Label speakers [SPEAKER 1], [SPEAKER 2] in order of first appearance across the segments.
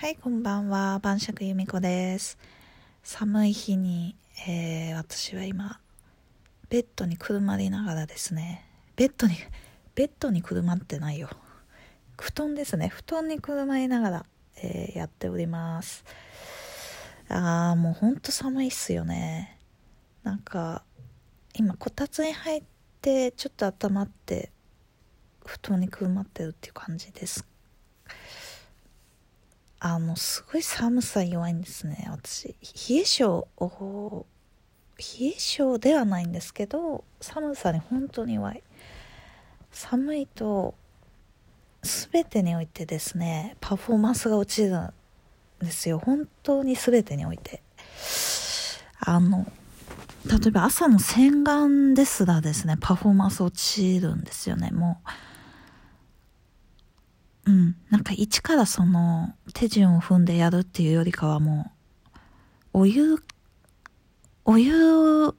[SPEAKER 1] はい、こんばんは。晩酌由美子です。寒い日に、えー私は今、ベッドにくるまりながらですね、ベッドに、ベッドにくるまってないよ。布団ですね。布団にくるまりながら、えーやっております。あー、もうほんと寒いっすよね。なんか、今、こたつに入って、ちょっと温まって、布団にくるまってるっていう感じですあのすごい寒さ弱いんですね。私冷え性お冷え性ではないんですけど寒さに本当に弱い。寒いと全てにおいてですねパフォーマンスが落ちるんですよ。本当に全てにおいて。あの例えば朝の洗顔ですらですねパフォーマンス落ちるんですよね。もううん、なんか一からその手順を踏んでやるっていうよりかはもうお湯お湯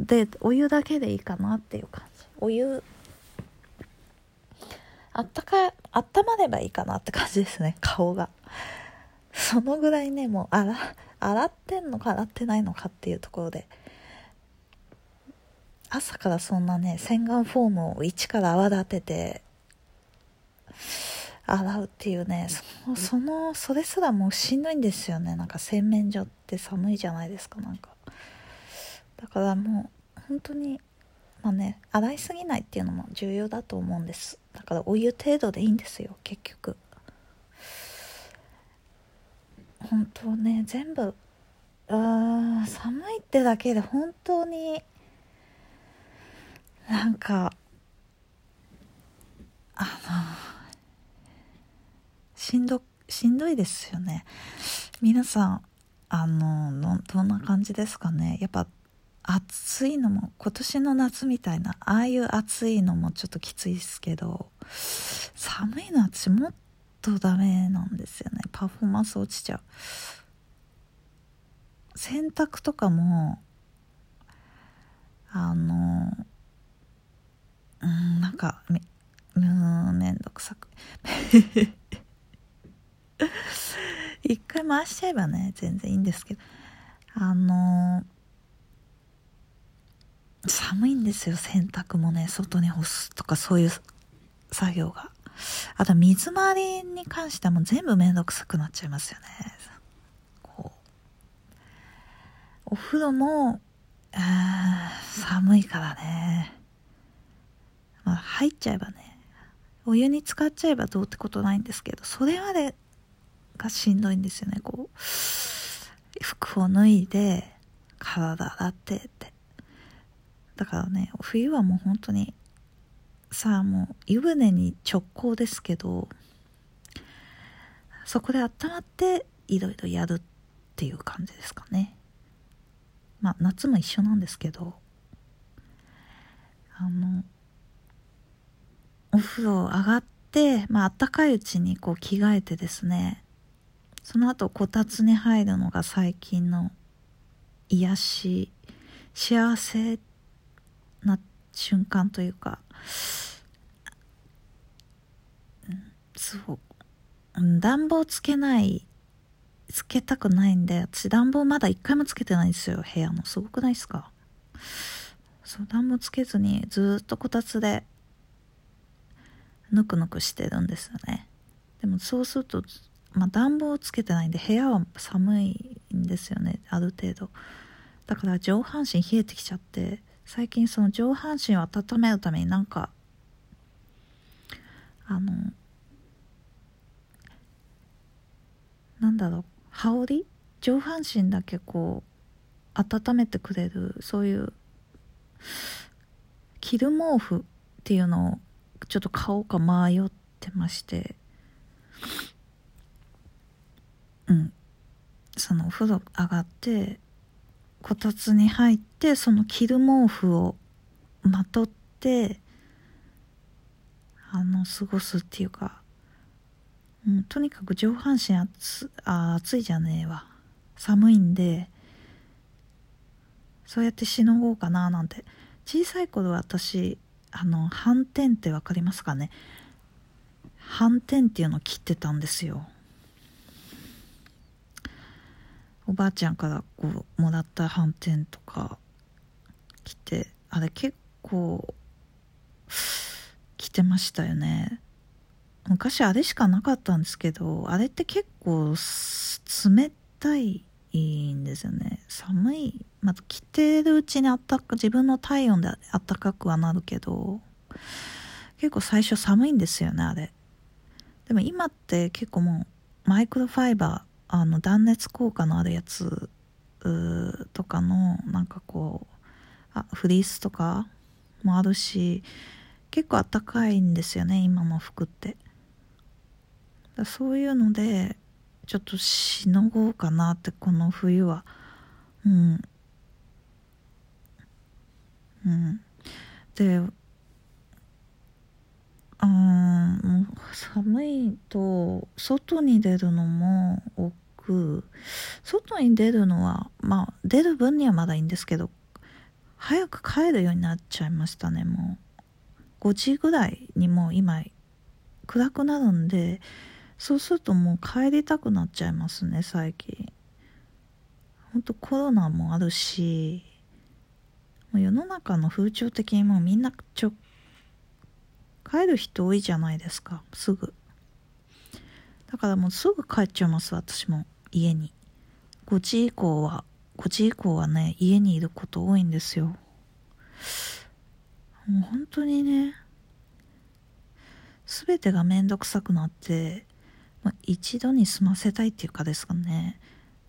[SPEAKER 1] でお湯だけでいいかなっていう感じお湯あったかあったまればいいかなって感じですね顔が。そのぐらいねもう洗洗ってんのか洗ってないのかっていうところで。朝からそんなね洗顔フォームを一から泡立てて洗うっていうねそのそのそれすらもうしんどいんですよね。なんか洗面所って寒いじゃないですかなんか。だからもう本当にまあね洗いすぎないっていうのも重要だと思うんです。だからお湯程度でいいんですよ結局。本当ね全部うーん寒いってだけで本当になんかあのしんどしんどいですよね。皆さんあのどどんな感じですかね？やっぱ暑いのも今年の夏みたいなああいう暑いのもちょっときついですけど寒いのは私もっとダメなんですよね。パフォーマンス落ちちゃう。洗濯とかもあのうんなんかめうんめんどくさく。一回回しちゃえばね全然いいんですけど。あの寒いんですよ洗濯もね外に干すとかそういう作業が。あと水回りに関してはもう全部めんどくさくなっちゃいますよね。こう。お風呂もあ寒いからね。まあ入っちゃえばね。お湯に浸かっちゃえばどうってことないんですけどそれまでがしんどいんですよね。こう服を脱いで体洗ってって。だからね冬はもう本当にさあもう湯船に直行ですけどそこで温まっていろいろやるっていう感じですかね。まあ夏も一緒なんですけどあのお風呂上がって、まあったかいうちにこう着替えてですねその後こたつに入るのが最近の癒し幸せな瞬間というか、うんそう。暖房つけないつけたくないんで私暖房まだ一回もつけてないんですよ部屋の。すごくないですか？そう暖房つけずにずっとこたつでぬくぬくしてるんですよね。でもそうすると、まあ、暖房つけてないんで部屋は寒いんですよねある程度。だから上半身冷えてきちゃって最近その上半身を温めるためになんかあのなんだろう羽織？上半身だけこう温めてくれるそういう着る毛布っていうのをちょっと買おうか迷ってましてうんそのお風呂上がってこたつに入ってその着る毛布をまとってあの過ごすっていうか、うん、とにかく上半身暑あ暑いじゃねえわ。寒いんでそうやってしのごうかななんて。小さい頃私あの斑点って分かりますかね？斑点っていうのを切ってたんですよ。おばあちゃんからこうもらったはんてんとか着てあれ結構着てましたよね。昔あれしかなかったんですけどあれって結構冷たいんですよね。寒い。まず着てるうちにあったか自分の体温であったかくはなるけど結構最初寒いんですよねあれ。でも今って結構もうマイクロファイバーあの断熱効果のあるやつとかのなんかこうあフリースとかもあるし結構あったかいんですよね今の服って。だそういうのでちょっとしのごうかなってこの冬は。うん。うん。であもう寒いと外に出るのも億劫外に出るのはまあ出る分にはまだいいんですけど早く帰るようになっちゃいましたねもう。5時ぐらいにもう今暗くなるんでそうするともう帰りたくなっちゃいますね最近。ほんとコロナもあるしもう世の中の風潮的にもうみんなちょ帰る人多いじゃないですか。すぐ。だからもうすぐ帰っちゃいます私も。家に。5時以降は5時以降はね家にいること多いんですよ。もう本当にね全てがめんどくさくなってまあ、一度に済ませたいっていうかですかね。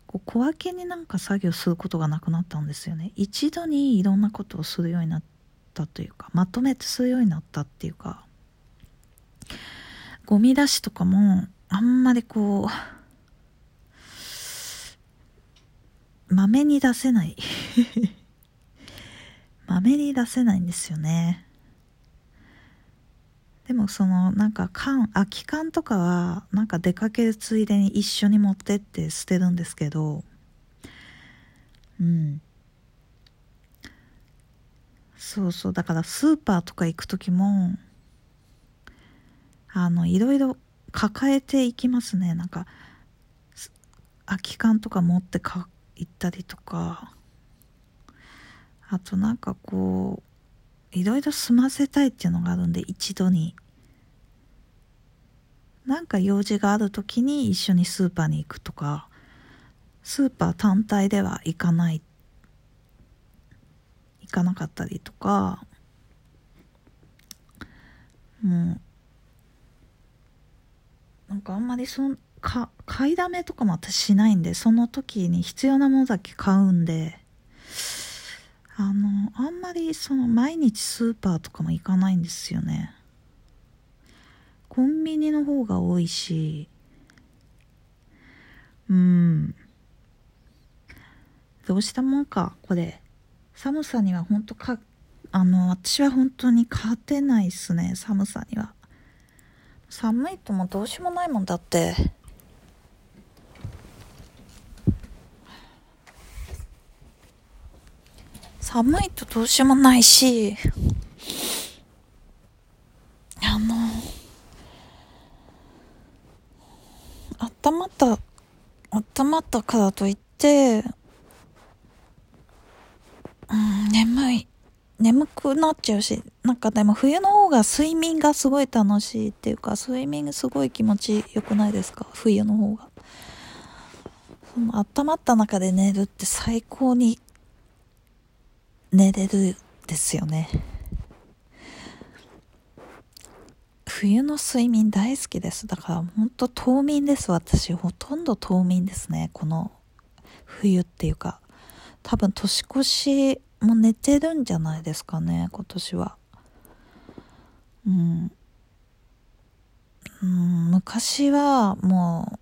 [SPEAKER 1] こう小分けになんか作業することがなくなったんですよね。一度にいろんなことをするようになったというかまとめてするようになったっていうか。ゴミ出しとかもあんまりこうまめに出せない。まめに出せないんですよね。でもそのなんか缶空き缶とかはなんか出かけるついでに一緒に持ってって捨てるんですけどうん。そうそうだからスーパーとか行く時もあのいろいろ抱えていきますね。なんか空き缶とか持ってか行ったりとか。あとなんかこういろいろ済ませたいっていうのがあるんで一度に。なんか用事がある時に一緒にスーパーに行くとか。スーパー単体では行かない。行かなかったりとか。もうなんかあんまりそんか買いだめとかも私しないんでその時に必要なものだけ買うんであの、あんまりその毎日スーパーとかも行かないんですよね。コンビニの方が多いし、うん。どうしたもんか、これ。寒さには本当か、あの、私は本当に勝てないっすね、寒さには。寒いともどうしようもないもんだって。寒いとどうしようもないし、あの、温まった、温まったからといって、うん、眠い。眠くなっちゃうし、なんかでも冬の方が睡眠がすごい楽しいっていうか、睡眠すごい気持ちよくないですか？冬の方が。その温まった中で寝るって最高に寝れるですよね。冬の睡眠大好きです。だから本当冬眠です。私ほとんど冬眠ですね。この冬っていうか。多分年越しもう寝てるんじゃないですかね今年はうんうん昔はも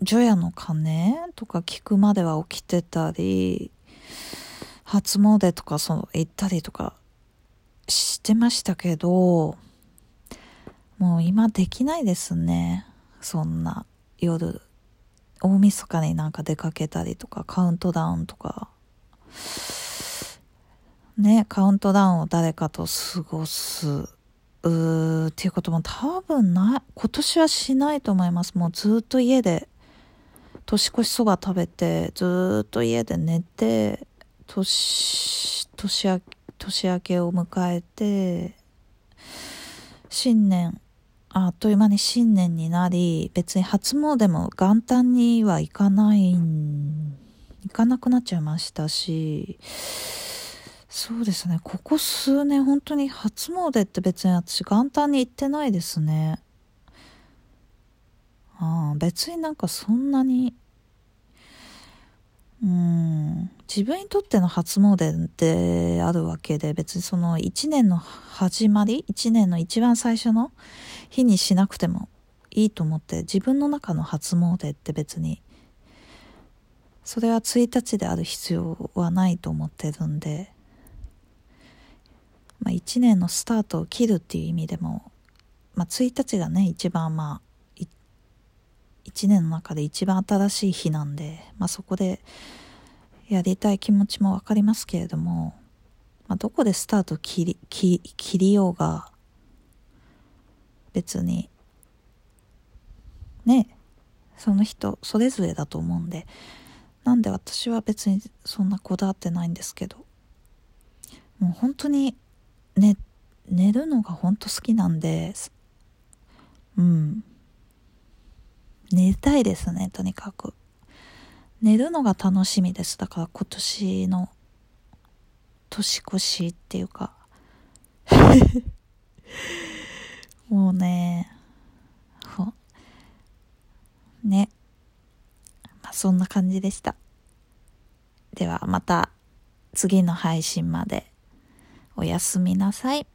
[SPEAKER 1] う除夜の鐘とか聞くまでは起きてたり初詣とかその行ったりとかしてましたけど、もう今できないですね。そんな夜、大晦日になんか出かけたりとか、カウントダウンとか。ね、カウントダウンを誰かと過ごす、うーっていうことも多分ない、今年はしないと思います。もうずっと家で年越しそば食べてずっと家で寝て年年明年明けを迎えて新年あっという間に新年になり別に初詣も元旦には行かないん行かなくなっちゃいましたしそうですねここ数年本当に初詣って別に私元旦に行ってないですね。ああ別になんかそんなにうん自分にとっての初詣であるわけで別にその1年の始まり1年の一番最初の日にしなくてもいいと思って自分の中の初詣って別にそれは1日である必要はないと思ってるんで、まあ、1年のスタートを切るっていう意味でも、まあ、1日がね一番まあ1年の中で一番新しい日なんで、まあ、そこでやりたい気持ちも分かりますけれども、まあ、どこでスタート切り切切りようが別にねその人それぞれだと思うんでなんで私は別にそんなこだわってないんですけど。もう本当に寝寝るのが本当好きなんでうん。寝たいですねとにかく。寝るのが楽しみです。だから今年の年越しっていうか。もうねね。まあそんな感じでした。ではまた次の配信まで。おやすみなさい。